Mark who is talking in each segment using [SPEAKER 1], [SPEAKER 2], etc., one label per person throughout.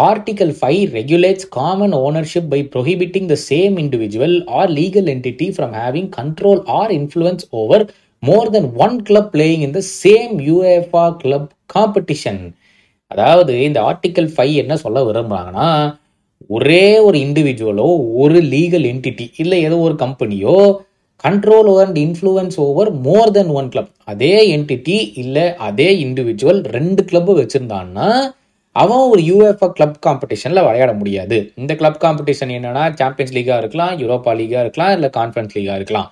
[SPEAKER 1] Article 5 regulates common ownership by prohibiting the same individual or legal entity from having control or influence over more than one club playing in the same UEFA club competition. அதாவது இந்த article five என்ன சொல்ல விரும்புறாங்கன்னா ஒரே ஒரு இண்டிவிஜுவலோ ஒரு legal entity இல்லை ஏதோ ஒரு கம்பெனியோ control and influence over more than one club அதே என்டிட்டி இல்லை அதே இண்டிவிஜுவல் ரெண்டு கிளப்பு வச்சிருந்தான்னா அவன் ஒரு யூஎஃப்ஆ கிளப் காம்படிஷனில் விளையாட முடியாது. இந்த கிளப் காம்படிஷன் என்னன்னா சாம்பியன்ஸ் லீகாக இருக்கலாம் யூரோப்பா லீகாக இருக்கலாம் இல்லை கான்ஃபரன்ஸ் லீகாக இருக்கலாம்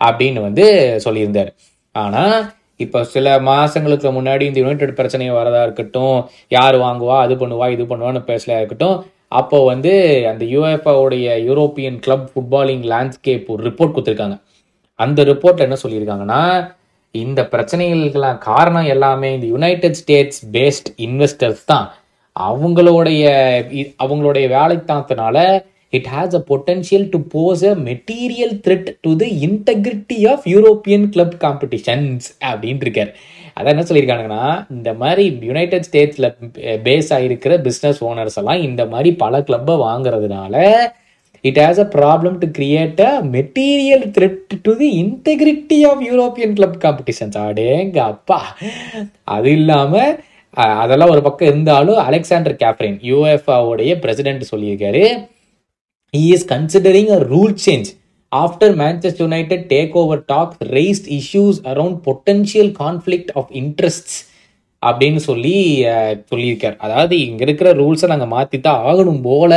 [SPEAKER 1] அப்படின்னு வந்து சொல்லியிருந்தார். ஆனால் இப்போ சில மாதங்களுக்கு முன்னாடி இந்த யுனைடெட் பிரச்சனையை வரதா இருக்கட்டும் யார் வாங்குவா அது பண்ணுவா இது பண்ணுவான்னு பேசலையா இருக்கட்டும் அப்போ வந்து அந்த யூஎஃப்ஆவுடைய யூரோப்பியன் கிளப் ஃபுட்பாலிங் லேண்ட்ஸ்கேப் ஒரு ரிப்போர்ட் கொடுத்துருக்காங்க. அந்த ரிப்போர்ட்டில் என்ன சொல்லியிருக்காங்கன்னா இந்த பிரச்சனைகளுக்கெல்லாம் காரணம் எல்லாமே இந்த யுனைடெட் ஸ்டேட்ஸ் பேஸ்ட் இன்வெஸ்டர்ஸ் தான். அவங்களுடைய அவங்களுடைய வேலைத்தானத்தினால it has a potential to pose a material threat to the integrity of European club competitions அப்படின்ட்டு இருக்கார். அதான் என்ன சொல்லியிருக்காங்கன்னா இந்த மாதிரி யுனைடெட் ஸ்டேட்ஸில் பேஸ் ஆகிருக்கிற பிஸ்னஸ் ஓனர்ஸ் எல்லாம் இந்த மாதிரி பல கிளப்பை வாங்குறதுனால it has a problem to create a material threat to the integrity of European club competitions அடேங்க அப்பா அது இல்லாமல் அதெல்லாம் ஒரு பக்கம் இருந்தாலும் அலெக்சாண்டர் கேப்ரின் யூஎஃப்ஆவுடைய பிரசிடென்ட் சொல்லியிருக்காரு. He is considering a rule change after Manchester United take over talk raised issues around potential conflict of interests அப்படின்னு சொல்லி சொல்லியிருக்கார். அதாவது இங்கே இருக்கிற ரூல்ஸை நாங்கள் மாற்றி தான் ஆகணும் போல.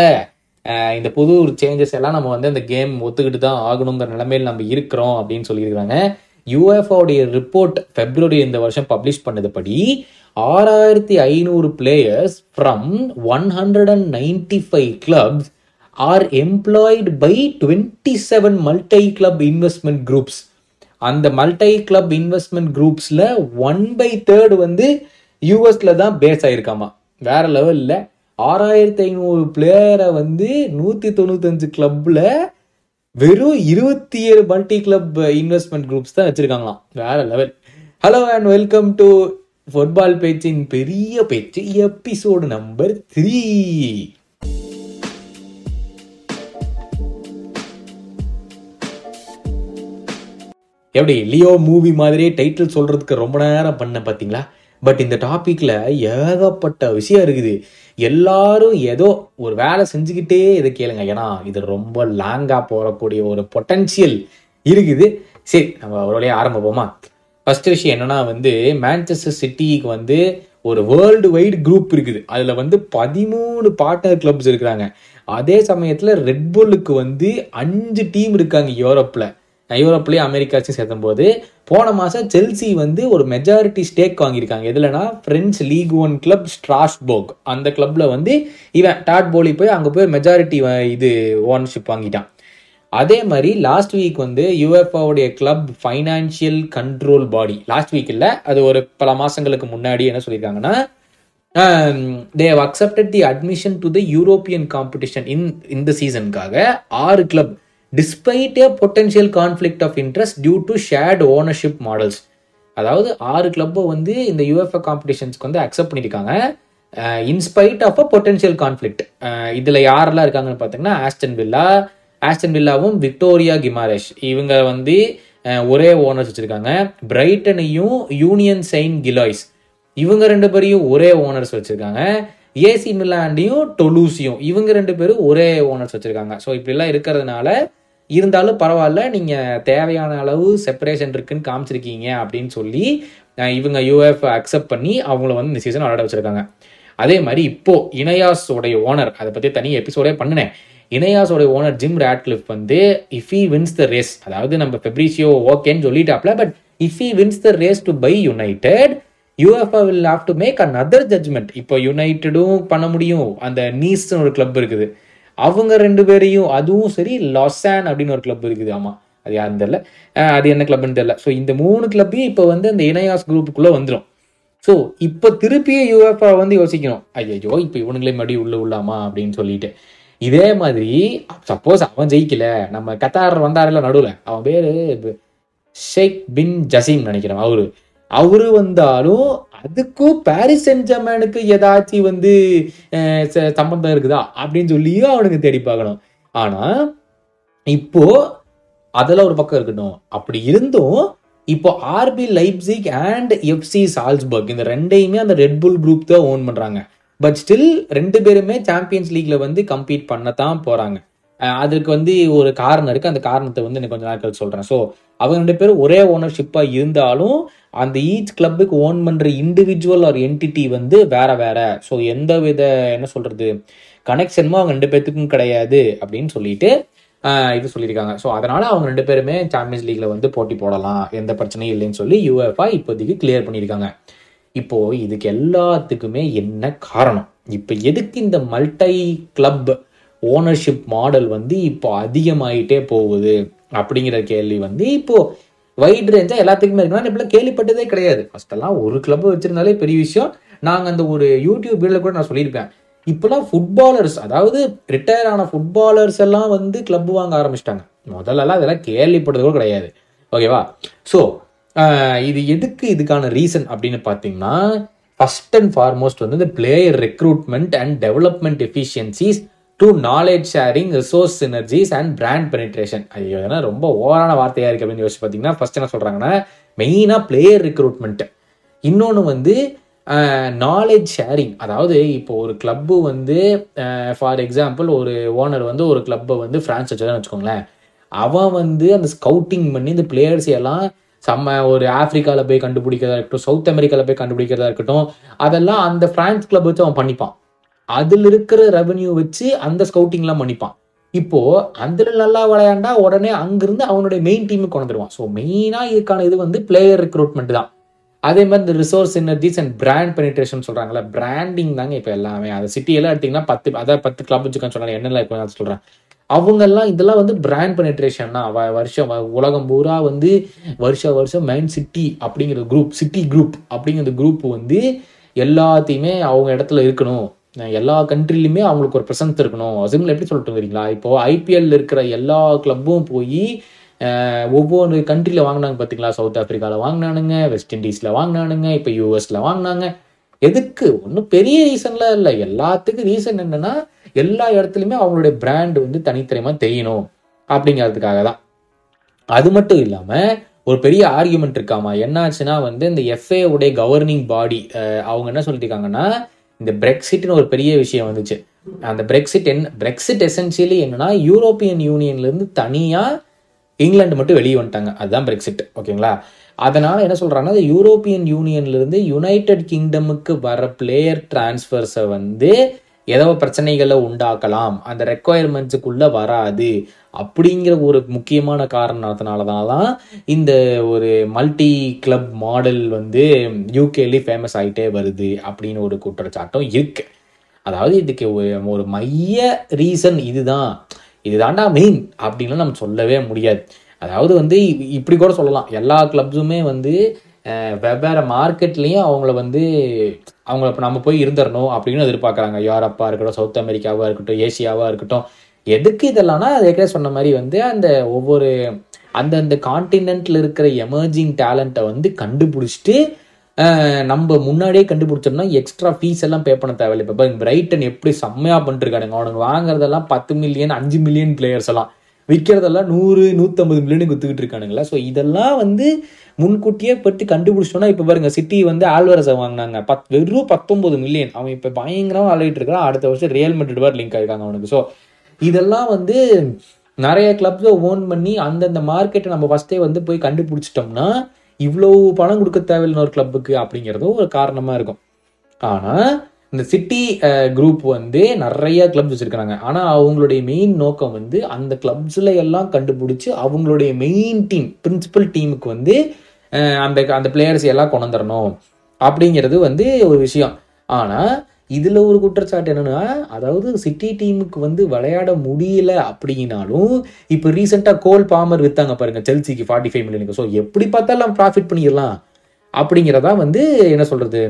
[SPEAKER 1] இந்த புது சேஞ்சஸ் எல்லாம் நம்ம வந்து அந்த கேம் ஒத்துக்கிட்டு தான் ஆகணுங்கிற நிலைமையில் நம்ம இருக்கிறோம் அப்படின்னு சொல்லியிருக்கிறாங்க. யூஎஃப்ஓடைய ரிப்போர்ட் பிப்ரவரி இந்த வருஷம் பப்ளிஷ் பண்ணதுபடி ஆறாயிரத்தி ஐநூறு players from one hundred and ninety five clubs are employed by twenty seven multi club investment groups அந்த மல்டி கிளப் இன்வெஸ்ட்மெண்ட் குரூப்ஸில் ஒன் பை தேர்டு வந்து யூஎஸில் தான் பேஸ் ஆகிருக்காமா வேற லெவலில் ஆறாயிரத்தி ஐநூறு பிளேயரை வந்து நூற்றி தொண்ணூத்தஞ்சு கிளப்பில் வெறும் இருபத்தி ஏழு மல்டி கிளப் இன்வெஸ்ட்மெண்ட் குரூப்ஸ் தான் வச்சிருக்காங்களாம். வேற level hello and welcome to football பேச்சின் பெரிய பேச்சு எபிசோடு நம்பர் த்ரீ எப்படி லியோ மூவி மாதிரியே டைட்டில் சொல்றதுக்கு ரொம்ப நேரம் பண்ண பார்த்தீங்களா பட் இந்த டாபிக்ல ஏகப்பட்ட விஷயம் இருக்குது. எல்லாரும் ஏதோ ஒரு வேலை செஞ்சுக்கிட்டே இதை கேளுங்க. ஏன்னா இது ரொம்ப லாங்காக போகக்கூடிய ஒரு பொட்டன்ஷியல் இருக்குது. சரி நம்ம ஒரு வழியாக ஆரம்பிப்போமா? ஃபர்ஸ்ட் விஷயம் என்னன்னா வந்து மேன்செஸ்டர் சிட்டிக்கு வந்து ஒரு வேர்ல்டு வைடு குரூப் இருக்குது. அதில் வந்து பதிமூணு பார்ட்னர் கிளப்ஸ் இருக்கிறாங்க. அதே சமயத்தில் ரெட்புல்லுக்கு வந்து அஞ்சு டீம் இருக்காங்க யூரோப்பில் யூரோப்லயும் அமெரிக்காச்சும் சேர்த்தும்போது போன மாதம் செல்சி வந்து ஒரு மெஜாரிட்டி ஸ்டேக் வாங்கியிருக்காங்க. எதுலனா French league one club Strasbourg அந்த கிளப்பில் வந்து இவன் டாட் போலி போய் அங்கே போய் மெஜாரிட்டி இது ஓனர்ஷிப் வாங்கிட்டான். அதே மாதிரி லாஸ்ட் வீக் வந்து யூஎஃப்ஓடைய club financial control body last week இல்லை அது ஒரு பல மாதங்களுக்கு முன்னாடி என்ன சொல்லியிருக்காங்கன்னா they have accepted the admission to the European competition in இந்த சீசனுக்காக ஆறு club despite a potential conflict of interest due to shared ownership models அதாவது ஆறு கிளப்பை வந்து இந்த யூஎஃப்ஏ காம்படிஷன்ஸ்க்கு வந்து அக்செப்ட் பண்ணியிருக்காங்க. In spite of a potential conflict இதில் யாரெல்லாம் இருக்காங்கன்னு பார்த்தீங்கன்னா ஆஸ்டன் வில்லா ஆஸ்டன் வில்லாவும் விக்டோரியா கிமாரேஷ் இவங்க வந்து ஒரே ஓனர்ஸ் வச்சுருக்காங்க. பிரைட்டனையும் யூனியன் செயின்ட் கிலாய்ஸ் இவங்க ரெண்டு பேரையும் ஒரே ஓனர்ஸ் வச்சுருக்காங்க. ஏசி மில்லாண்டையும் டொலூசியும் இவங்க ரெண்டு பேரும் ஒரே ஓனர்ஸ் வச்சுருக்காங்க. ஸோ இப்படிலாம் இருக்கிறதுனால இருந்தாலும் பரவாயில்ல நீங்கள் தேவையான அளவு செப்பரேஷன் இருக்குன்னு காமிச்சிருக்கீங்க அப்படின்னு சொல்லி இவங்க யூஎஃப் அக்செப்ட் பண்ணி அவங்கள வந்து இந்த சீசன் விளையாட வச்சுருக்காங்க. அதே மாதிரி இப்போது இணையாஸோடைய ஓனர் அதை பற்றி தனி எபிசோடே பண்ணினேன். இணையாஸோடைய ஓனர் ஜிம் ராட்லிஃப் வந்து if he wins the race அதாவது நம்ம ஃபெப்ரிசியோ ஓகேன்னு சொல்லிட்டாப்ல but if he wins the race to buy United UEFA will have to make another judgement இப்போ யுனைடெடும் பண்ண முடியும். அந்த நீஸ்னு ஒரு கிளப் இருக்குது. அவங்க ரெண்டு பேரையும் அதுவும் சரி லாசான் அப்படின்னு ஒரு கிளப் இருக்குது ஆமா. அது யாருன்னு தெரியல. அது என்ன கிளப்னு தெரியல. ஸோ இந்த மூணு கிளப்பையும் இப்போ வந்து அந்த இணையாஸ் குரூப்புக்குள்ள வந்துடும் ஸோ இப்போ திருப்பியே யூஎஃப்ஆ வந்து யோசிக்கணும். ஐயோ இப்போ இவனுங்களே மறுபடியும் உள்ள உள்ளாமா அப்படின்னு சொல்லிட்டு. இதே மாதிரி சப்போஸ் அவன் ஜெயிக்கல. நம்ம கத்தார் வந்தாருல நடுவில். அவன் பேர் ஷேக் பின் ஜசீம் நினைக்கிறேன். அவரு. அவரு வந்தாலும் அதுக்கும் பாரிஸ் சென்ட் ஜெர்மனுக்கு ஏதாச்சும் வந்து அஹ், ச- சம்பந்தம் இருக்குதா? அப்படின்னு சொல்லியும் அவனுக்கு தேடி பார்க்கணும். ஆனா இப்போ அதெல்லாம் ஒரு பக்கம் இருக்கட்டும். அப்படி இருந்தும் இப்போ RB Leipzig and FC Salzburg இந்த ரெண்டையுமே அந்த ரெட் புல் குரூப் தான் ஓன் பண்றாங்க. பட் ஸ்டில் ரெண்டு பேருமே சாம்பியன்ஸ் லீக்ல வந்து கம்பீட் பண்ணத்தான் போறாங்க. அஹ் அதுக்கு வந்து ஒரு காரணம் இருக்கு. அந்த காரணத்தை வந்து எனக்கு கொஞ்ச நாள் சொல்றேன். ஸோ அவங்க ரெண்டு பேரும் ஒரே ஓனர்ஷிப்பாக இருந்தாலும் அந்த ஈச் கிளப்புக்கு ஓன் பண்ணுற இண்டிவிஜுவல் ஆர் என்டிட்டி வந்து வேற வேற. ஸோ எந்த வித என்ன சொல்கிறது கனெக்ஷனும் அவங்க ரெண்டு பேர்த்துக்கும் கிடையாது அப்படின்னு சொல்லிட்டு இது சொல்லியிருக்காங்க. ஸோ அதனால் அவங்க ரெண்டு பேருமே சாம்பியன்ஸ் லீக்ல வந்து போட்டி போடலாம். எந்த பிரச்சனையும் இல்லைன்னு சொல்லி யூஎஃப்ஐ இப்போதைக்கு கிளியர் பண்ணியிருக்காங்க. இப்போ இதுக்கு எல்லாத்துக்குமே என்ன காரணம்? இப்போ எதுக்கு இந்த மல்டி கிளப் ஓனர்ஷிப் மாடல் வந்து இப்போ அதிகமாயிட்டே போகுது? அப்படிங்கிற கேள்வி வந்து இப்போ வைட் ரேஞ்சா எல்லாத்துக்குமே இருக்குன்னா இப்பெல்லாம் கேள்விப்பட்டதே கிடையாது. ஃபஸ்ட்டெல்லாம் ஒரு கிளப் வச்சிருந்தாலே பெரிய விஷயம். நாங்கள் அந்த ஒரு யூடியூப் வீடியோல கூட நான் சொல்லியிருப்பேன். இப்போலாம் ஃபுட்பாலர்ஸ் அதாவது ரிட்டையர் ஆன ஃபுட்பாலர்ஸ் எல்லாம் வந்து கிளப் வாங்க ஆரம்பிச்சிட்டாங்க. முதல்லலாம் அதெல்லாம் கேள்விப்பட்டது கூட கிடையாது. ஓகேவா ஸோ இது எதுக்கு இதுக்கான ரீசன் அப்படின்னு பார்த்தீங்கன்னா ஃபர்ஸ்ட் அண்ட் ஃபார்மோஸ்ட் வந்து இந்த player recruitment and development efficiencies to knowledge sharing resource synergies and brand penetration ஐயோ ஏன்னா ரொம்ப ஓவரான வார்த்தையாக இருக்குது அப்படின்னு யோசிச்சு பார்த்தீங்கன்னா ஃபஸ்ட் என்ன சொல்கிறாங்கன்னா மெயினாக பிளேயர் ரிக்ரூட்மெண்ட்டு இன்னொன்று வந்து நாலேஜ் ஷேரிங் அதாவது இப்போ ஒரு கிளப்பு வந்து ஃபார் எக்ஸாம்பிள் ஒரு ஓனர் வந்து ஒரு கிளப்பை வந்து ஃப்ரான்ஸ் வச்சதான் வச்சுக்கோங்களேன். அவன் வந்து அந்த ஸ்கவுட்டிங் பண்ணி இந்த பிளேயர்ஸ் எல்லாம் செம்ம ஒரு ஆஃப்ரிக்காவில் போய் கண்டுபிடிக்கிறதா இருக்கட்டும் சவுத் அமெரிக்காவில் போய் கண்டுபிடிக்கிறதா இருக்கட்டும் அதெல்லாம் அந்த ஃப்ரான்ஸ் கிளப் வச்சு அவன் பண்ணிப்பான். அதில் இருக்கிற ரெவன்யூ வச்சு அந்த ஸ்கவுட்டிங்லாம் பண்ணிப்பான். இப்போ அதில் நல்லா விளையாண்டா உடனே அங்கிருந்து அவனுடைய மெயின் டீமுக்கு கொண்டு ஸோ மெயினாக இதுக்கான இது வந்து பிளேயர் ரெக்ரூட்மெண்ட் தான். அதே மாதிரி இந்த resource energies and brand penetration சொல்கிறாங்களே பிராண்டிங் தாங்க இப்போ எல்லாமே. அந்த சிட்டியெல்லாம் எடுத்தீங்கன்னா பத்து அதாவது பத்து கிளப் வச்சுக்கான்னு சொன்னாங்க என்னெல்லாம் இப்போ நான் சொல்றேன். அவங்க எல்லாம் இதெல்லாம் வந்து பிராண்ட் பெனிட்ரேஷன் தான். வ- வருஷம் உலகம் பூரா வந்து வருஷ வருஷம் மெயின் சிட்டி அப்படிங்கிற குரூப் சிட்டி குரூப் அப்படிங்கிற குரூப் வந்து எல்லாத்தையுமே அவங்க இடத்துல இருக்கணும். எல்லா கண்ட்ரிலையுமே அவங்களுக்கு ஒரு ப்ரெசன்ஸ் இருக்கணும். சிம்ல எப்படி சொல்லிட்டு வரீங்களா இப்போ ஐபிஎல் இருக்கிற எல்லா கிளப்பும் போய் ஒவ்வொரு கண்ட்ரியில் வாங்கினாங்க பார்த்தீங்களா சவுத் ஆஃப்ரிக்காவில் வாங்கினானுங்க வெஸ்ட் இண்டீஸில் வாங்கினானுங்க இப்போ யூஎஸில் வாங்கினாங்க. எதுக்கு? ஒன்றும் பெரிய ரீசன்லாம் இல்லை. எல்லாத்துக்கும் ரீசன் என்னன்னா எல்லா இடத்துலையுமே அவங்களுடைய பிராண்ட் வந்து தனித்திறமா தெரியணும் அப்படிங்கிறதுக்காக தான். அது மட்டும் இல்லாமல் ஒரு பெரிய ஆர்கியூமெண்ட் இருக்காமா? என்னாச்சுன்னா வந்து இந்த எஃப்ஏ உடைய கவர்னிங் பாடி அவங்க என்ன சொல்லியிருக்காங்கன்னா இந்த பிரெக்சிட்னு ஒரு பெரிய விஷயம் வந்துச்சு. அந்த பிரெக்சிட் என்ன பிரெக்சிட் எசென்சியலி என்னன்னா யூரோப்பியன் யூனியன்லேருந்து தனியாக இங்கிலாந்து மட்டும் வெளியே வந்துட்டாங்க. அதுதான் பிரெக்சிட் ஓகேங்களா? அதனால் என்ன சொல்கிறாங்கன்னா யூரோப்பியன் யூனியன்லேருந்து யுனைடெட் கிங்டமுக்கு வர பிளேயர் டிரான்ஸ்ஃபர்ஸை வந்து ஏதோ பிரச்சனைகளை உண்டாக்கலாம் அந்த ரெக்குவயர்மெண்ட்ஸுக்குள்ளே வராது அப்படிங்கிற ஒரு முக்கியமான காரணத்தினால தான் இந்த ஒரு மல்டி கிளப் மாடல் வந்து யூகேலி ஃபேமஸ் ஆகிட்டே வருது அப்படின்னு ஒரு குற்றச்சாட்டும் இருக்கு. அதாவது இதுக்கு ஒரு மைய ரீசன் இதுதான். இதுதான்டா மெயின் அப்படின்லாம் நம்ம சொல்லவே முடியாது. அதாவது வந்து இ- இப்படி கூட சொல்லலாம். எல்லா கிளப்ஸுமே வந்து வெவ்வேறு மார்க்கெட்லேயும் அவங்கள வந்து அவங்கள இப்போ நம்ம போய் இருந்துடணும் அப்படின்னு எதிர்பார்க்குறாங்க. யூரோப்பாக இருக்கட்டும் சவுத் அமெரிக்காவாக இருக்கட்டும் ஏசியாவாக இருக்கட்டும். எதுக்கு இதெல்லாம்னா அது ஏற்கனவே சொன்ன மாதிரி வந்து அந்த ஒவ்வொரு அந்தந்த காண்டினென்ட்டில் இருக்கிற எமர்ஜிங் டேலண்ட்டை வந்து கண்டுபிடிச்சிட்டு நம்ம முன்னாடியே கண்டுபிடிச்சோம்னா எக்ஸ்ட்ரா ஃபீஸ் எல்லாம் பே பண்ண தேவையில்லை. இப்போ பிரைட்டன் எப்படி செம்மையாக பண்ணிருக்கானுங்க. அவனுக்கு வாங்குறதெல்லாம் பத்து மில்லியன் அஞ்சு மில்லியன் பிளேயர்ஸ் எல்லாம். விற்கிறதெல்லாம் நூறு நூற்றம்பது மில்லியனுக்கு குத்துக்கிட்டு இருக்கானுங்களா? ஸோ இதெல்லாம் வந்து முன்கூட்டியே பற்றி கண்டுபிடிச்சோன்னா இப்போ பாருங்கள் சிட்டி வந்து ஆல்வரஸை வாங்கினாங்க. பத் வெறும் பத்தொன்பது மில்லியன் அவன் இப்போ பயங்கரமாக ஆடிட்டு இருக்கான். அடுத்த வருஷம் ரியல் மெட்ரிட் வேறு லிங்க் ஆகிருக்காங்க அவனுக்கு. ஸோ இதெல்லாம் வந்து நிறைய கிளப்ஸை ஓன் பண்ணி அந்தந்த மார்க்கெட்டை நம்ம ஃபஸ்ட்டே வந்து போய் கண்டுபிடிச்சிட்டோம்னா இவ்வளோ பணம் கொடுக்க தேவையில்லைன்னு ஒரு கிளப்புக்கு அப்படிங்கிறதும் ஒரு காரணமாக இருக்கும். ஆனால் இந்த சிட்டி குரூப் வந்து நிறைய கிளப்ஸ் வச்சுருக்கிறாங்க. ஆனால் அவங்களுடைய மெயின் நோக்கம் வந்து அந்த கிளப்ஸில் எல்லாம் கண்டுபிடிச்சி அவங்களுடைய மெயின் டீம் பிரின்சிபல் டீமுக்கு வந்து அந்த அந்த பிளேயர்ஸ் எல்லாம் கொண்டு வந்துடணும் அப்படிங்கிறது வந்து ஒரு விஷயம். ஆனால் இதில் ஒரு குற்றச்சாட்டு என்னென்னா அதாவது சிட்டி டீமுக்கு வந்து விளையாட முடியல அப்படின்னாலும் இப்போ ரீசெண்டாக கோல் பாமர் விற்றாங்க பாருங்கள் செல்சிக்கு ஃபார்ட்டி ஃபைவ் மில்லியனுக்கு ஸோ எப்படி பார்த்தாலும் ப்ராஃபிட் பண்ணிடலாம் அப்படிங்கிறதா வந்து என்ன சொல்கிறது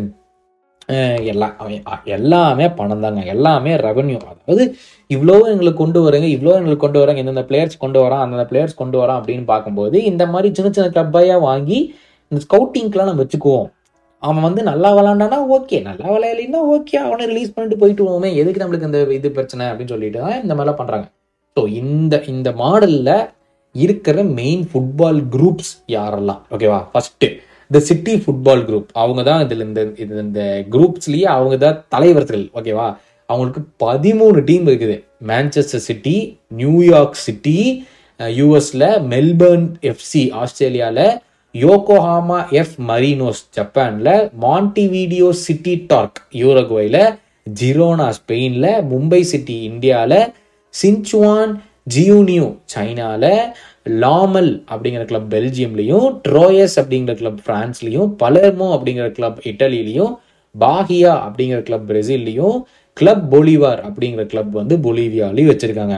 [SPEAKER 1] எல்லா எல்லாம் அவன் எல்லாமே பணம் தாங்க எல்லாமே ரெவன்யூ அதாவது இவ்வளோ எங்களுக்கு கொண்டு வரீங்க இவ்வளோ எங்களுக்கு கொண்டு வராங்க இந்தந்த பிளேயர்ஸ் கொண்டு வரான் அந்தந்த பிளேயர்ஸ் கொண்டு வரான் அப்படின்னு பார்க்கும்போது இந்த மாதிரி சின்ன சின்ன கிளப்பாயாக வாங்கி இந்த ஸ்கவுட்டிங்க்கெலாம் நம்ம வச்சுக்குவோம். அவன் வந்து நல்லா விளாண்டானா ஓகே நல்லா விளையாடலைன்னா ஓகே அவனை ரிலீஸ் பண்ணிட்டு போயிட்டு வருவோமே. எதுக்கு நம்மளுக்கு இந்த இது பிரச்சனை அப்படின்னு சொல்லிட்டு தான் இந்த மாதிரிலாம் பண்ணுறாங்க ஸோ இந்த இந்த மாடலில் இருக்கிற மெயின் ஃபுட்பால் குரூப்ஸ் யாரெல்லாம்? ஓகேவா first the city football group அவங்க தான் இதில் இந்த இது இந்த குரூப்ஸ்லேயே அவங்க தான் தலைவர்கள். ஓகேவா? அவங்களுக்கு பதிமூணு டீம் இருக்குது. Manchester City New York City யூஎஸில் மெல்பர்ன் எஃப்சி ஆஸ்திரேலியாவில் Yokohama F Marinos Monte Montevideo City Torque யூரகுவையில் Girona ஸ்பெயினில் மும்பை சிட்டி இந்தியாவில் சின்சுவான் ஜியூனியூ சைனாவில் லாமல் அப்படிங்கிற கிளப் பெல்ஜியம்லேயும் ட்ரோயஸ் அப்படிங்கிற கிளப் ஃப்ரான்ஸ்லேயும் பலர்மோ அப்படிங்கிற கிளப் இட்டலிலையும் பாகியா அப்படிங்கிற கிளப் பிரேசில்லையும் கிளப் பொலிவார் அப்படிங்கிற கிளப் வந்து பொலிவியாலையும் வச்சுருக்காங்க.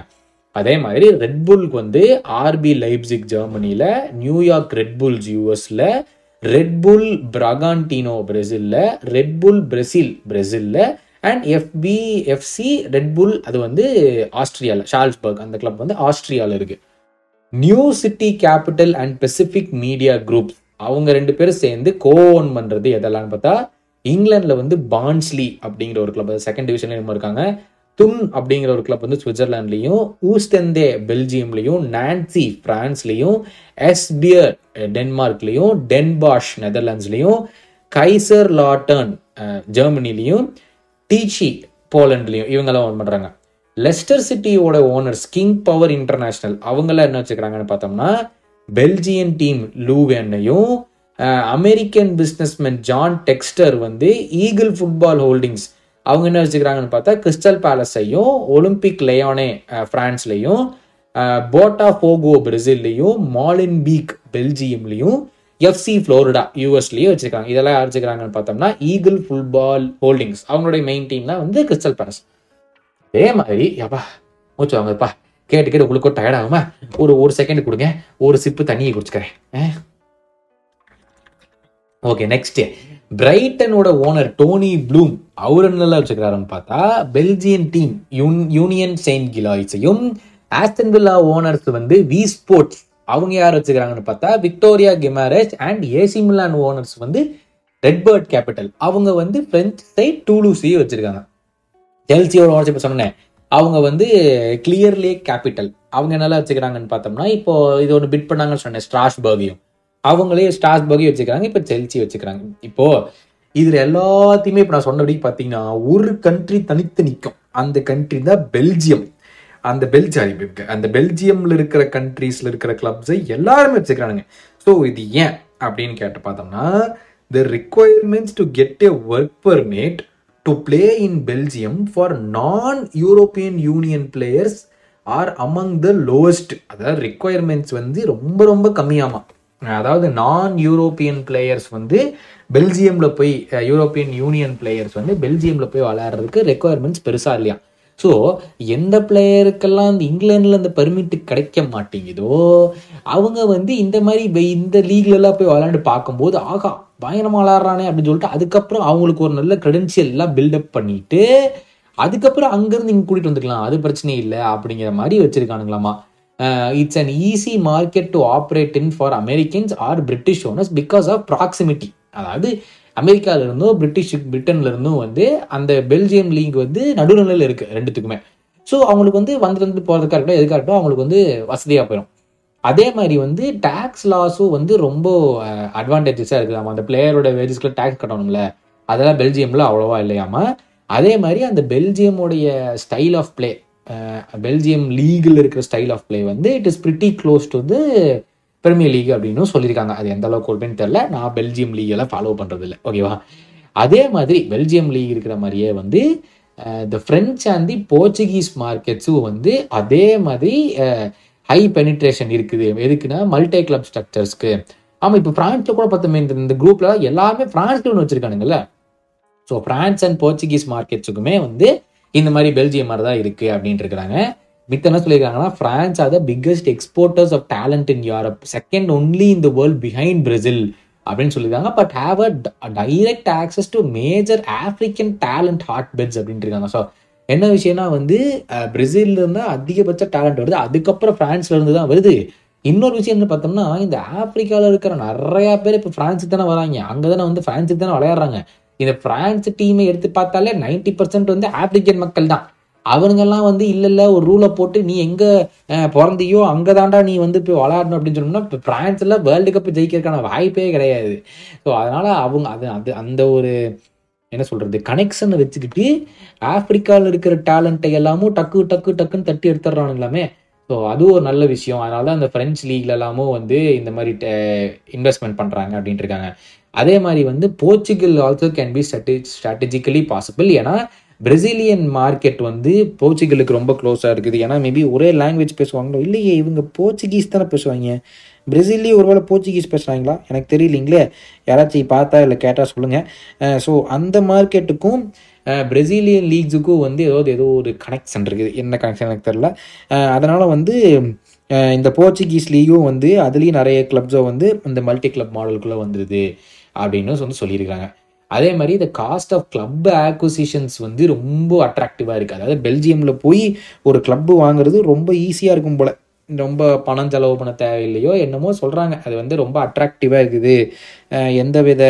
[SPEAKER 1] அதே மாதிரி ரெட்புல்க்கு வந்து ஆர்பி லைப்சிக் ஜெர்மனியில் நியூயார்க் ரெட்புல்ஸ் யூஎஸில் ரெட்புல் பிரகான்டினோ பிரேசிலில் ரெட்புல் பிரசில் பிரேசிலில் அண்ட் எஃபி எஃப்சி ரெட்புல் அது வந்து ஆஸ்திரியாவில் ஷால்ஸ்பர்க் அந்த கிளப் வந்து ஆஸ்திரியாவில் இருக்குது New City Capital and Pacific Media Group அவங்க ரெண்டு பேரும் சேர்ந்து கோன் பண்றது எதெல்லாம் பார்த்தா இங்கிலாந்துல வந்து பான்ஸ்லி அப்படிங்கிற ஒரு கிளப் செகண்ட் டிவிஷன்ல இருக்காங்க. துன் அப்படிங்கிற ஒரு கிளப் வந்து சுவிட்சர்லாண்ட்லையும் ஊஸ்டெந்தே பெல்ஜியம்லையும் நான்சி பிரான்ஸ்லையும் எஸ்பியர் டென்மார்க்லையும் டென்பாஷ் நெதர்லாண்ட்ஸ்லையும் கைசர் லாட்டர்ன் ஜெர்மனிலையும் டீச்சி போலண்ட்லையும் இவங்கெல்லாம் ஓன் பண்ணுறாங்க லெஸ்டர் சிட்டியோட ஓனர்ஸ் கிங் பவர் இன்டர்நேஷனல் அவங்களாம் என்ன வச்சுக்கிறாங்கன்னு பார்த்தோம்னா பெல்ஜியன் டீம் லூவேன்னையும் அமெரிக்கன் பிஸ்னஸ்மேன் ஜான் டெக்ஸ்டர் வந்து ஈகிள் ஃபுட்பால் ஹோல்டிங்ஸ் அவங்க என்ன வச்சுக்கிறாங்கன்னு பார்த்தா கிறிஸ்டல் பேலஸையும் ஒலிம்பிக் லயோனே ஃப்ரான்ஸ்லையும் போட்டா போகோ பிரேசில்லையும் மாலின் பீக் பெல்ஜியம்லையும் எஃப்சி ஃப்ளோரிடா யூஎஸ்லேயும் வச்சுருக்காங்க இதெல்லாம் யார் வச்சுக்கிறாங்கன்னு பார்த்தோம்னா ஈகிள் ஃபுட்பால் ஹோல்டிங்ஸ் அவங்களுடைய மெயின் டீம்லாம் வந்து கிறிஸ்டல் பேலஸ் அதே மாதிரி யப்பா மூச்சு வாங்கப்பா கேட்டு கேட்டு உங்களுக்கு டயர்ட் ஆகுமா? ஒரு ஒரு செகண்ட் கொடுங்க. ஒரு சிப்பு தண்ணியை குடிச்சுக்கிறேன். ஓகே நெக்ஸ்ட் பிரைட்டனோட ஓனர் டோனி ப்ளூம் அவர் என்னெல்லாம் வச்சுக்கிறாருன்னு பார்த்தா பெல்ஜியன் டீம் யூன் யூனியன் செயின்ட் கிலாய்ஸையும் ஆஸ்டன்வில்லா ஓனர்ஸ் வந்து வி ஸ்போர்ட்ஸ் அவங்க யார் வச்சுக்கிறாங்கன்னு பார்த்தா Vitoria Guimaraes and AC Milan owners வந்து ரெட்பர்ட் கேபிட்டல் அவங்க வந்து பிரெஞ்ச் சைட் டூலூசியை வச்சிருக்காங்க. செல்சியோட ஓனர்ஷிப் இப்போ சொன்னேன். அவங்க வந்து கிளியர்லே கேபிட்டல் அவங்க என்னெல்லாம் வச்சுக்கிறாங்கன்னு பார்த்தோம்னா இப்போ இது ஒன்று பிட் பண்ணாங்கன்னு சொன்னேன் ஸ்ட்ராஸ்பர்கையும். அவங்களே ஸ்ட்ராஸ்பர்கையும் வச்சுக்கிறாங்க இப்போ செல்சி வச்சுக்கிறாங்க. இப்போ இதில் எல்லாத்தையுமே இப்போ நான் சொன்னபடி பார்த்தீங்கன்னா ஒரு கண்ட்ரி தனித்து நிற்கும் அந்த கண்ட்ரி தான் பெல்ஜியம் அந்த பெல்ஜியம் இருக்கு. அந்த பெல்ஜியம்ல இருக்கிற கண்ட்ரீஸ்ல இருக்கிற கிளப்ஸை எல்லாருமே வச்சுக்கிறானுங்க. ஸோ இது ஏன்? அப்படின்னு கேட்டு பார்த்தோம்னா the requirements to get a work permit to play in Belgium for non European Union players are among the lowest அதாவது ரிக்வயர்மெண்ட்ஸ் வந்து ரொம்ப ரொம்ப கம்மியாமா? அதாவது நான் யூரோப்பியன் பிளேயர்ஸ் வந்து பெல்ஜியமில் போய் யூரோப்பியன் யூனியன் பிளேயர்ஸ் வந்து பெல்ஜியமில் போய் விளையாடுறதுக்கு ரெக்குவயர்மெண்ட்ஸ் பெருசா இல்லையா? ஸோ எந்த பிளேயருக்கெல்லாம் இந்த இங்கிலாண்டில் இந்த பர்மிட் கிடைக்க மாட்டேங்குதோ அவங்க வந்து இந்த மாதிரி இந்த லீக்ல போய் விளாண்டு பார்க்கும்போது ஆகா பயங்கரமாக விளாட்றானே அப்படின்னு சொல்லிட்டு அதுக்கப்புறம் அவங்களுக்கு ஒரு நல்ல கிரெடென்ஷியல் எல்லாம் பில்டப் பண்ணிட்டு அதுக்கப்புறம் அங்கேருந்து இங்கே கூட்டிகிட்டு வந்துக்கலாம். அது பிரச்சனை இல்லை அப்படிங்கிற மாதிரி வச்சுருக்கானுங்களாமா. It's an easy market to operate in for Americans or British owners because of proximity அதாவது அமெரிக்கால இருந்தும் பிரிட்டிஷ் பிரிட்டன்ல இருந்தும் வந்து அந்த பெல்ஜியம் லீக் வந்து நடுநிலையில் இருக்குது ரெண்டுத்துக்குமே. ஸோ அவங்களுக்கு வந்து வந்துட்டு வந்து போகிறதுக்காக இருக்கட்டும் எதுக்காக இருக்கட்டும் அவங்களுக்கு வந்து வசதியாக போயிடும். அதே மாதிரி வந்து டேக்ஸ் லாஸும் வந்து ரொம்ப அட்வான்டேஜஸாக இருக்குது. நம்ம அந்த பிளேயரோட வேஜஸ்க்குள்ள டேக்ஸ் கட்டணும்ல. அதெல்லாம் பெல்ஜியமில் அவ்வளோவா இல்லையாமா? அதே மாதிரி அந்த பெல்ஜியமுடைய ஸ்டைல் ஆஃப் பிளே பெல்ஜியம் லீகில் இருக்கிற ஸ்டைல் ஆஃப் பிளே வந்து it is pretty close to வந்து பிரீமியர் லீக் அப்படின்னு சொல்லியிருக்காங்க. அது எந்த அளவுக்கு கொடுப்பேன்னு தெரில நான் பெல்ஜியம் லீக் எல்லாம் ஃபாலோ பண்ணுறது இல்லை ஓகேவா அதே மாதிரி பெல்ஜியம் லீக் இருக்கிற மாதிரியே வந்து the French and the Portuguese மார்க்கெட்ஸும் வந்து அதே மாதிரி ஹை பெனிட்ரேஷன் இருக்குது. எதுக்குன்னா மல்டி கிளப் ஸ்ட்ரக்சர்ஸ்க்கு ஆமாம் இப்போ ஃப்ரான்ஸில் கூட பார்த்தோமே இந்த குரூப்பில் எல்லாமே ஃப்ரான்ஸ்ல ஒன்று வச்சுருக்கானுங்கல்ல. ஸோ ஃப்ரான்ஸ் அண்ட் போர்ச்சுகீஸ் மார்க்கெட்ஸுக்குமே வந்து இந்த மாதிரி பெல்ஜியம் மாதிரி தான் இருக்குது அப்படின்ட்டு இருக்கிறாங்க. மித்த என்ன சொல்லியிருக்காங்கன்னா France are the biggest exporters of talent in Europe second only in the world behind Brazil அப்படின்னு சொல்லியிருக்காங்க. But have a direct access to major African talent hotbeds அப்படின்ட்டு இருக்காங்க. ஸோ என்ன விஷயம்னா வந்து பிரேசில்ல இருந்து அதிகபட்ச டேலண்ட் வருது. அதுக்கப்புறம் ஃப்ரான்ஸ்ல இருந்து தான் வருது. இன்னொரு விஷயம் என்ன பார்த்தோம்னா இந்த ஆப்பிரிக்காவில் இருக்கிற நிறைய பேர் இப்போ ஃப்ரான்ஸுக்கு தானே வராங்க. அங்கே தானே வந்து ஃப்ரான்ஸுக்கு தானே விளையாடுறாங்க. இந்த ஃப்ரான்ஸ் டீமை எடுத்து பார்த்தாலே 90% பர்சன்ட் வந்து ஆப்பிரிக்கன் மக்கள் தான். அவனுங்கெல்லாம் வந்து இல்லை இல்லை ஒரு ரூலை போட்டு நீ எங்கே பிறந்தியோ அங்கே தாண்டா நீ வந்து போய் விளையாடணும் அப்படின்னு சொன்னோம்னா இப்போ ஃப்ரான்ஸில் வேர்ல்டு கப் ஜெயிக்கிறதுக்கான வாய்ப்பே கிடையாது. ஸோ அதனால் அவங்க அது அது அந்த ஒரு என்ன சொல்கிறது கனெக்ஷனை வச்சுக்கிட்டு ஆப்பிரிக்காவில் இருக்கிற டேலண்ட்டை எல்லாமும் டக்கு டக்கு டக்குன்னு தட்டி எடுத்துடுறானுங்களாமே ஸோ அது ஒரு நல்ல விஷயம். அதனால தான் அந்த ஃப்ரெஞ்ச் லீக்ல எல்லாமும் வந்து இந்த மாதிரி இன்வெஸ்ட்மெண்ட் பண்ணுறாங்க அப்படின்ட்டு இருக்காங்க. அதே மாதிரி வந்து Portugal also can be strategically possible ஏன்னா பிரசிலியன் மார்க்கெட் வந்து போர்ச்சுகலுக்கு ரொம்ப க்ளோஸாக இருக்குது. ஏன்னா மேபி ஒரே லாங்குவேஜ் பேசுவாங்களோ? இல்லையே இவங்க போர்ச்சுகீஸ் தானே பேசுவாங்க. பிரேசில்லேயே ஒருவேளை போர்ச்சுகீஸ் பேசுகிறாங்களா எனக்கு தெரியலீங்களே. யாராச்சும் பார்த்தா இல்லை கேட்டால் சொல்லுங்கள் ஸோ அந்த மார்க்கெட்டுக்கும் பிரேசிலியன் லீக்ஸுக்கும் வந்து ஏதாவது ஏதோ ஒரு கனெக்ஷன் இருக்குது. என்ன கனெக்ஷன் எனக்கு தெரில அதனால் வந்து இந்த போர்ச்சுகீஸ் லீகும் வந்து அதுலேயும் நிறைய கிளப்ஸோ வந்து இந்த மல்டி கிளப் மாடலுக்குள்ளே வந்துடுது அப்படின்னு வந்து சொல்லியிருக்காங்க. அதே மாதிரி இந்த காஸ்ட் ஆஃப் கிளப் ஆக்விசிஷன்ஸ் வந்து ரொம்ப அட்ராக்டிவாக இருக்குது அதாவது பெல்ஜியமில் போய் ஒரு கிளப்பு வாங்குறது ரொம்ப ஈஸியாக இருக்கும் போல். ரொம்ப பணம் செலவு பண்ண தேவையில்லையோ என்னமோ சொல்கிறாங்க அது வந்து ரொம்ப அட்ராக்டிவாக இருக்குது. எந்த வித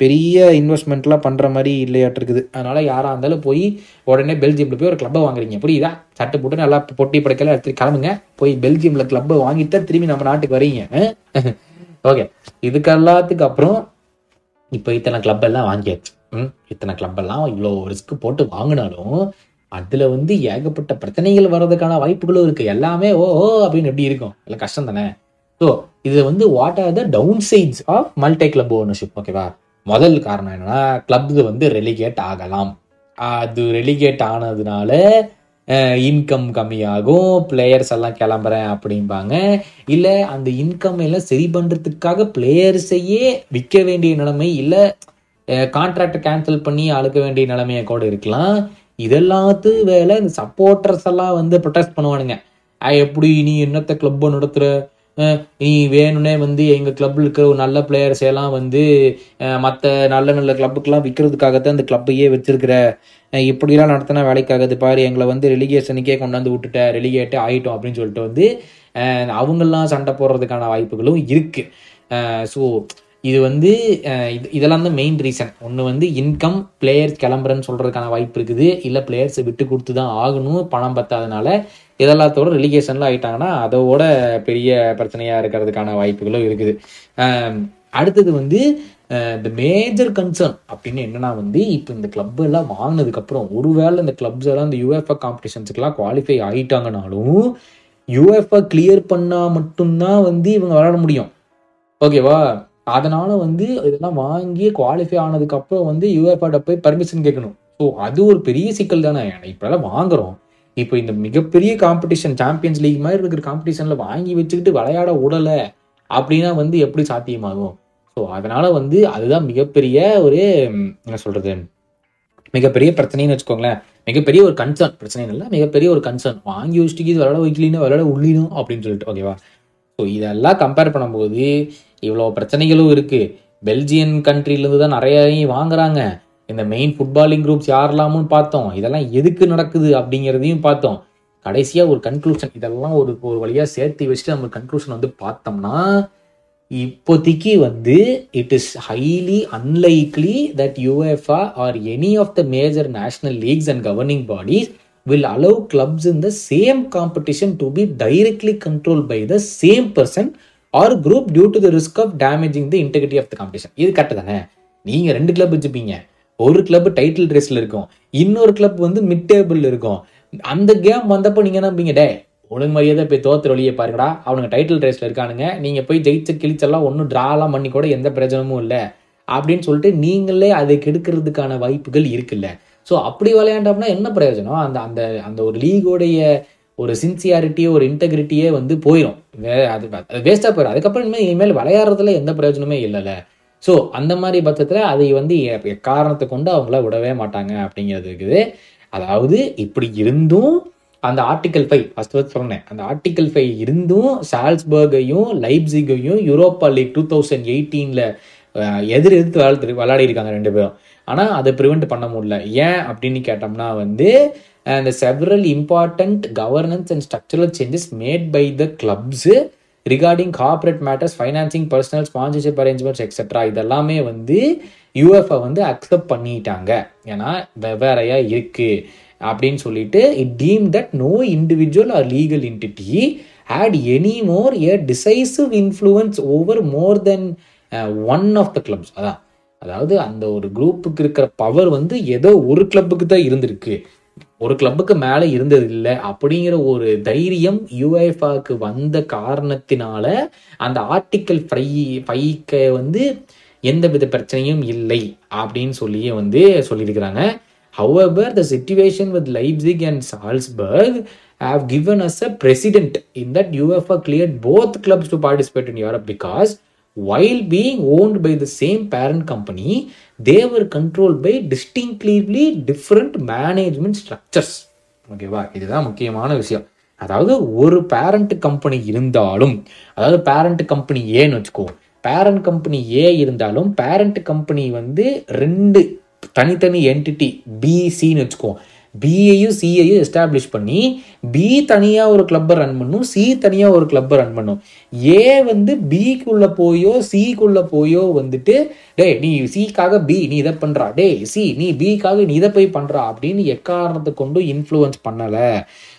[SPEAKER 1] பெரிய இன்வெஸ்ட்மெண்ட்லாம் பண்ணுற மாதிரி இல்லையாட்டிருக்குது அதனால் யாராக இருந்தாலும் போய் உடனே பெல்ஜியமில் போய் ஒரு கிளப்பை வாங்குறீங்க. புரியுதா? சட்டை போட்டு நல்லா பொட்டி படைக்கல எடுத்து கிளம்புங்க. போய் பெல்ஜியமில் கிளப்பை வாங்கிட்டு தான் திரும்பி நம்ம நாட்டுக்கு வரீங்க ஓகே. இதுக்கெல்லாத்துக்கு அப்புறம் இப்போ இத்தனை கிளப் எல்லாம் வாங்கியாச்சு ம் இத்தனை கிளப் எல்லாம் இவ்வளோ ரிஸ்க் போட்டு வாங்கினாலும் அதில் வந்து ஏகப்பட்ட பிரச்சனைகள் வர்றதுக்கான வாய்ப்புகளும் இருக்குது எல்லாமே ஓ ஓ அப்படின்னு எப்படி இருக்கும்? இல்லை கஷ்டம் தானே? ஸோ இது வந்து what are the downsides of multi club ownership ஓகேவா முதல் காரணம் என்னன்னா கிளப் வந்து ரெலிகேட் ஆகலாம். அது ரெலிகேட் ஆனதுனால இன்கம் கம்மியாகும் பிளேயர்ஸ் எல்லாம் கிளம்புறேன் அப்படிம்பாங்க. இல்லை அந்த இன்கம் எல்லாம் சரி பண்ணுறதுக்காக பிளேயர்ஸையே விற்க வேண்டிய நிலைமை இல்லை கான்ட்ராக்டை கேன்சல் பண்ணி அழுக்க வேண்டிய நிலைமையை கூட இருக்கலாம். இதெல்லாத்து வேலை இந்த சப்போர்ட்டர்ஸ் எல்லாம் வந்து ப்ரொடெஸ்ட் பண்ணுவானுங்க. எப்படி நீ என்னத்த கிளப்பை நடத்துகிற நீ வேணும்னே வந்து எங்கள் கிளப்பில் இருக்கிற ஒரு நல்ல பிளேயர்ஸ் எல்லாம் வந்து மற்ற நல்ல நல்ல கிளப்புக்கெல்லாம் விற்கிறதுக்காகத்தான் அந்த கிளப்பையே வச்சிருக்கிற. இப்படிலாம் நடத்தினா வேலைக்காகுது. பாரு எங்களை வந்து ரெலிகேஷனுக்கே கொண்டாந்து விட்டுட்ட. ரெலிகேட்டே ஆகிட்டோம் அப்படின்னு சொல்லிட்டு வந்து அவங்கெல்லாம் சண்டை போடுறதுக்கான வாய்ப்புகளும் இருக்குது ஸோ இது வந்து இது இதெல்லாம் தான் மெயின் ரீசன் ஒன்று வந்து இன்கம் பிளேயர்ஸ் கிளம்புறேன்னு சொல்கிறதுக்கான வாய்ப்பு இருக்குது. இல்லை பிளேயர்ஸை விட்டு கொடுத்து தான் ஆகணும். பணம் பத்தாதனால இதெல்லாத்தோட ரிலிகேஷன்லாம் ஆகிட்டாங்கன்னா அதோட பெரிய பிரச்சனையாக இருக்கிறதுக்கான வாய்ப்புகளும் இருக்குது. அடுத்தது வந்து இந்த மேஜர் கன்சர்ன் அப்படின்னு என்னன்னா வந்து இப்போ இந்த கிளப் எல்லாம் வாங்கினதுக்கப்புறம் ஒருவேளை இந்த கிளப்ஸ் எல்லாம் இந்த யூஎஃப்ஏ காம்படிஷன்ஸுக்கெல்லாம் குவாலிஃபை ஆகிட்டாங்கனாலும் யூஎஃப்ஏ கிளியர் பண்ணால் மட்டும்தான் வந்து இவங்க விளையாட முடியும். ஓகேவா அதனால வந்து இதெல்லாம் வாங்கி குவாலிஃபை ஆனதுக்கப்புறம் வந்து யூஎஃப்ஆட போய் பர்மிஷன் கேட்கணும். ஸோ அது ஒரு பெரிய சிக்கல் தானே. இப்போ எல்லாம் வாங்குறோம். இப்போ இந்த மிகப்பெரிய காம்படிஷன் சாம்பியன்ஸ் லீக் மாதிரி இருக்கிற காம்படிஷனில் வாங்கி வச்சுக்கிட்டு விளையாட விடலை அப்படின்னா வந்து எப்படி சாத்தியமாகும்? ஸோ அதனால் வந்து அதுதான் மிகப்பெரிய ஒரு என்ன சொல்கிறது மிகப்பெரிய பிரச்சனைன்னு வச்சுக்கோங்களேன். மிகப்பெரிய ஒரு கன்சர்ன் பிரச்சனை இல்லை மிகப்பெரிய ஒரு கன்சர்ன் வாங்கி வச்சுட்டு இது விளையாட வைக்கலினோ விளையாட உள்ளினும் அப்படின்னு சொல்லிட்டு ஓகேவா ஸோ இதெல்லாம் கம்பேர் பண்ணும்போது இவ்வளோ பிரச்சனைகளும் இருக்குது பெல்ஜியன் கண்ட்ரிலேருந்து தான் நிறைய வாங்குறாங்க. இந்த மெயின் ஃபுட்பாலிங் குரூப்ஸ் யாரெல்லாமும் பார்த்தோம். இதெல்லாம் எதுக்கு நடக்குது அப்படிங்கிறதையும் பார்த்தோம். கடைசியாக ஒரு கன்க்ளூஷன் இதெல்லாம் ஒரு ஒரு வழியாக சேர்த்து வச்சுட்டு நம்ம கன்க்ளூஷன் வந்து பார்த்தோம்னா இப்போதைக்கு வந்து it is highly unlikely that UEFA or any of the major national leagues and governing bodies will allow clubs in the same competition to be directly control by the same person or group due to the risk of damaging the integrity of the competition இது correct தானே? நீங்கள் ரெண்டு club வச்சுப்பீங்க. ஒரு club title ரேஸ்ல இருக்கும். இன்னொரு club வந்து mid table இருக்கும். அந்த கேம் வந்தப்போ நீங்க என்ன டே ஒழுங்கு மரியாதை போய் தோத்துற வழியை பாருங்கடா. அவனுங்க டைட்டில் ரேஸ்ல இருக்கானுங்க. நீங்க போய் ஜெயிச்ச கிழிச்செல்லாம் ஒன்றும் ட்ராலாம் பண்ணி கூட எந்த பிரச்சனமும் இல்லை. அப்படின்னு சொல்லிட்டு நீங்களே அதை கெடுக்கிறதுக்கான வாய்ப்புகள் இருக்குல்ல. ஸோ அப்படி விளையாண்டோம்னா என்ன பிரயோஜனம்? அந்த அந்த அந்த ஒரு லீகோடைய ஒரு சின்சியாரிட்டியே ஒரு இன்டெகிரிட்டியே வந்து போயிடும் வே- அது அது வேஸ்ட்டாக போயிடும் அதுக்கப்புறம் இனிமேல் இனிமேல் விளையாடுறதுல எந்த பிரயோஜனமே இல்லைல்ல. ஸோ அந்த மாதிரி பட்சத்தில் அதை வந்து காரணத்தை எக்காரணத்தை கொண்டு அவங்கள விடவே மாட்டாங்க அப்படிங்கிறது இருக்குது. அதாவது இப்படி இருந்தும் அந்த ஆர்டிகல் ஃபைவ் ஃபஸ்ட் ஃபஸ்ட் சொன்னேன். அந்த ஆர்டிக்கல் ஃபைவ் இருந்தும் சால்ஸ்பர்கையும் லைப்ஸிகையும் யூரோப்பா லீக் டூ தௌசண்ட் எயிட்டீனில் எதிர் எதிர்த்து விளாடு விளையாடி இருக்காங்க ரெண்டு பேரும். ஆனால் அதை ப்ரிவெண்ட் பண்ண முடியல. ஏன் அப்படின்னு கேட்டோம்னா வந்து அந்த several important governance and structural changes made by the clubs regarding corporate matters financing personnel sponsorship arrangements etcetera இதெல்லாமே வந்து யூஎஃப்ஐ வந்து அக்செப்ட் பண்ணிட்டாங்க. ஏன்னா வெவ்வேறையாக இருக்குது அப்படின்னு சொல்லிட்டு it deemed that no individual or legal entity had any more a decisive influence over more than one of the clubs அதான். அதாவது அந்த ஒரு குரூப்புக்கு இருக்கிற பவர் வந்து ஏதோ ஒரு கிளப்புக்கு தான் இருந்திருக்கு. ஒரு கிளப்புக்கு மேலே இருந்தது இல்லை அப்படிங்கிற ஒரு தைரியம் யூஎஃபாவுக்கு வந்த காரணத்தினால அந்த ஆர்டிக்கல் ஃபை ஃபைக்க வந்து எந்த வித பிரச்சனையும் இல்லை அப்படின்னு சொல்லியே வந்து சொல்லியிருக்கிறாங்க however the situation with Leipzig and Salzburg have given us a precedent in that UEFA clear both clubs to participate in Europe because while being owned by the same parent company, they were controlled by distinctly different management structures. ஓகேவா இதுதான் முக்கியமான விஷயம் அதாவது ஒரு parent company இருந்தாலும் அதாவது parent company ஏன்னு வச்சுக்கோ பேரண்ட் கம்பெனி ஏ இருந்தாலும் பேரண்ட் கம்பெனி வந்து ரெண்டு தனித்தனி என்டிட்டி பிசின்னு வச்சுக்கோ பிஏயும் சிஏயும் எஸ்டாப்ளிஷ் பண்ணி பி தனியாக ஒரு கிளப்பை ரன் பண்ணும் சி தனியாக ஒரு கிளப்பை ரன் பண்ணும். ஏ வந்து பிக்குள்ளே போயோ சிக்குள்ளே போயோ வந்துட்டு டேய் நீ சிக்காக பி நீ இதை பண்ணுறா டேய் சி நீ பிக்காக நீ இதை போய் பண்ணுறா அப்படின்னு எக்காரணத்தை கொண்டும் இன்ஃப்ளூயன்ஸ் பண்ணலை.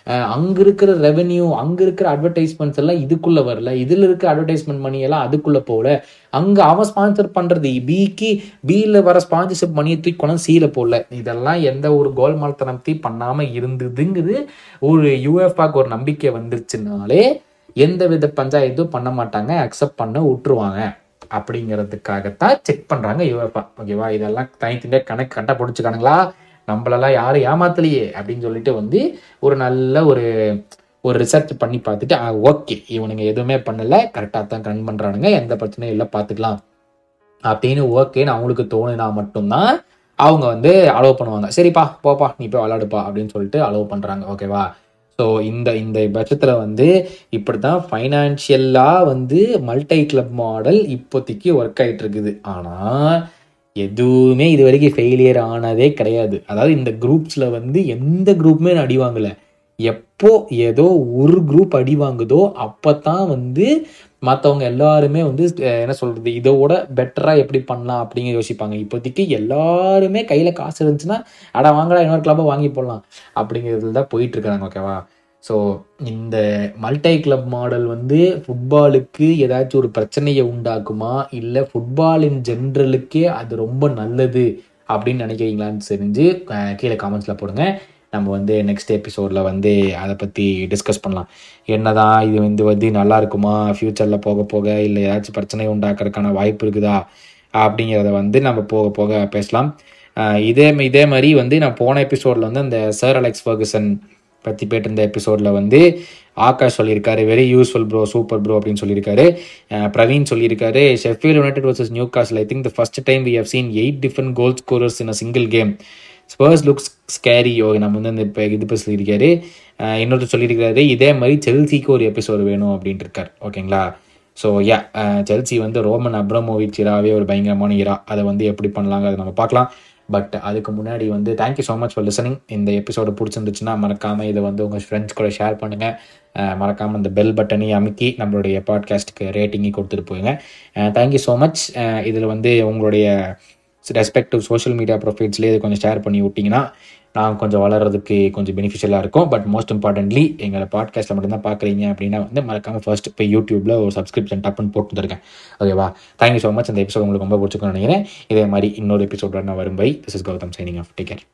[SPEAKER 1] அங்கே இருக்கிற ரெவென்யூ அங்கே இருக்கிற அட்வர்டைஸ்மெண்ட்ஸ் எல்லாம் இதுக்குள்ளே வரல. இதில் இருக்க அட்வர்டைஸ்மெண்ட் மணி எல்லாம் அதுக்குள்ளே போகல. அங்கே அவன் ஸ்பான்சர் பண்ணுறது பிக்கு பியில் வர ஸ்பான்சர்ஷிப் மணியை தூக்கி கொண்டு சியில் போடல. இதெல்லாம் எந்த ஒரு கோல்மால்தனத்தையும் பண்ணாமல் இருந்ததுங்கிறது ஒரு யூஎஃப்ஆக்கு ஒரு நம்பிக்கை வந்துருச்சுனாலே எந்த வித பஞ்சாயத்தும் பண்ண மாட்டாங்க. அக்செப்ட் பண்ண விட்டுருவாங்க அப்படிங்கிறதுக்காகத்தான் செக் பண்ணுறாங்க யூஎஃப்ஆ ஓகேவா இதெல்லாம் தனித்தனியாக கணக்கு கரெக்டாக பிடிச்சிக்கானுங்களா? நம்மளெல்லாம் யாரும் ஏமாத்தலையே அப்படின்னு சொல்லிட்டு வந்து ஒரு நல்ல ஒரு ஒரு ரிசர்ச் பண்ணி பார்த்துட்டு ஓகே இவனுங்க எதுவுமே பண்ணலை. கரெக்டாக தான் ரன் பண்ணுறானுங்க எந்த பிரச்சனையும் இல்லை பார்த்துக்கலாம். அப்படின்னு ஓகேன்னு அவங்களுக்கு தோணுனா மட்டும்தான் அவங்க வந்து அலோவ் பண்ணுவாங்க. சரிப்பா போப்பா நீ போய் விளாடுப்பா அப்படின்னு சொல்லிட்டு அலோவ் பண்ணுறாங்க ஓகேவா ஸோ இந்த இந்த பட்சத்தில் வந்து இப்படி தான் ஃபைனான்ஷியலாக வந்து மல்டி கிளப் மாடல் இப்போதைக்கு ஒர்க் ஆகிட்டு இருக்குது. ஆனால் எதுவுமே இது வரைக்கும் ஃபெயிலியர் ஆனதே கிடையாது. அதாவது இந்த குரூப்ஸில் வந்து எந்த குரூப்புமே அடி வாங்கலை. எப்போ ஏதோ ஒரு குரூப் அடி வாங்குதோ அப்போ தான் வந்து மற்றவங்க எல்லாருமே வந்து என்ன சொல்கிறது இதோட பெட்டராக எப்படி பண்ணலாம் அப்படிங்கிற யோசிப்பாங்க. இப்போதைக்கு எல்லாருமே கையில் காசு இருந்துச்சுன்னா அட வாங்கடா இன்னொரு கிளப்பை வாங்கி போடலாம் அப்படிங்கிறதுல தான் போயிட்டுருக்குறாங்க ஓகேவா ஸோ இந்த மல்டி கிளப் மாடல் வந்து ஃபுட்பாலுக்கு ஏதாச்சும் ஒரு பிரச்சனையை உண்டாக்குமா? இல்லை ஃபுட்பாலின் ஜென்ரலுக்கே அது ரொம்ப நல்லது அப்படின்னு நினைக்கிறீங்களான்னு தெரிஞ்சு கீழே காமெண்ட்ஸில் போடுங்க. நம்ம வந்து நெக்ஸ்ட் எபிசோடில் வந்து அதை பற்றி டிஸ்கஸ் பண்ணலாம். என்னதான் இது வந்து வந்து நல்லா இருக்குமா? ஃப்யூச்சரில் போக போக இல்லை ஏதாச்சும் பிரச்சனை உண்டாக்குறதுக்கான வாய்ப்பு இருக்குதா? அப்படிங்கிறத வந்து நம்ம போக போக பேசலாம். இதே இதே மாதிரி வந்து நான் போன எபிசோடில் வந்து அந்த சர் அலெக்ஸ் ஃபர்கசன் பற்றி பேட்டிருந்த எபிசோடில் வந்து ஆகாஷ் சொல்லியிருக்காரு very useful bro super bro அப்படின்னு சொல்லியிருக்காரு. பிரவீன் சொல்லியிருக்காரு Sheffield United versus Newcastle I think the first time we have seen eight different goal scorers in a single game Spurs looks scary yo நம்ம வந்து இந்த இப்போ இது இப்போ சொல்லியிருக்காரு இன்னொருத்தர் சொல்லியிருக்காரு இதே மாதிரி செல்சிக்கு ஒரு எபிசோடு வேணும் அப்படின்ட்டு இருக்கார் ஓகேங்களா ஸோ யா செல்சி வந்து ரோமன் அப்ரமோவிச் இராவே ஒரு பயங்கரமான இரா அதை வந்து எப்படி பண்ணலாங்க அதை நம்ம பார்க்கலாம். பட் அதுக்கு முன்னாடி வந்து thank you so much for listening இந்த எபிசோடு பிடிச்சிருந்துச்சுன்னா மறக்காமல் இதை வந்து உங்கள் ஃப்ரெண்ட்ஸ் கூட ஷேர் பண்ணுங்கள் மறக்காமல் இந்த பெல் பட்டனையும் அமுக்கி நம்மளுடைய பாட்காஸ்ட்டுக்கு ரேட்டிங்கையும் கொடுத்துட்டு போயுங்க தேங்க்யூ ஸோ மச் இதில் வந்து உங்களுடைய ரெஸ்பெக்டிவ் சோஷியல் மீடியா ப்ரொஃபைல்ஸ்லேயே இது கொஞ்சம் ஷேர் பண்ணி விட்டிங்கன்னா நான் கொஞ்சம் வளர்கிறதுக்கு கொஞ்சம் பெனிஃபிஷியலாக இருக்கும். பட் மோஸ்ட் இம்பார்ட்டன்ட்லி எங்களை பாட்காஸ்ட்டில் மட்டும்தான் பார்க்குறீங்க அப்படின்னா வந்து மறக்காமல் ஃபர்ஸ்ட் இப்போ யூடியூப்பில் ஒரு சப்ஸ்கிரிப்ஷன் டப்புன்னு போட்டு வந்துருக்கேன் ஓகேவா தேங்க்யூ ஸோ மச் அந்த எபிசோட் உங்களுக்கு ரொம்ப பிடிச்சிக்கணும்னு நினைக்கிறேன். இதே மாதிரி இன்னொரு எபிசோட நான் வரும் bye this is Gautham signing off take care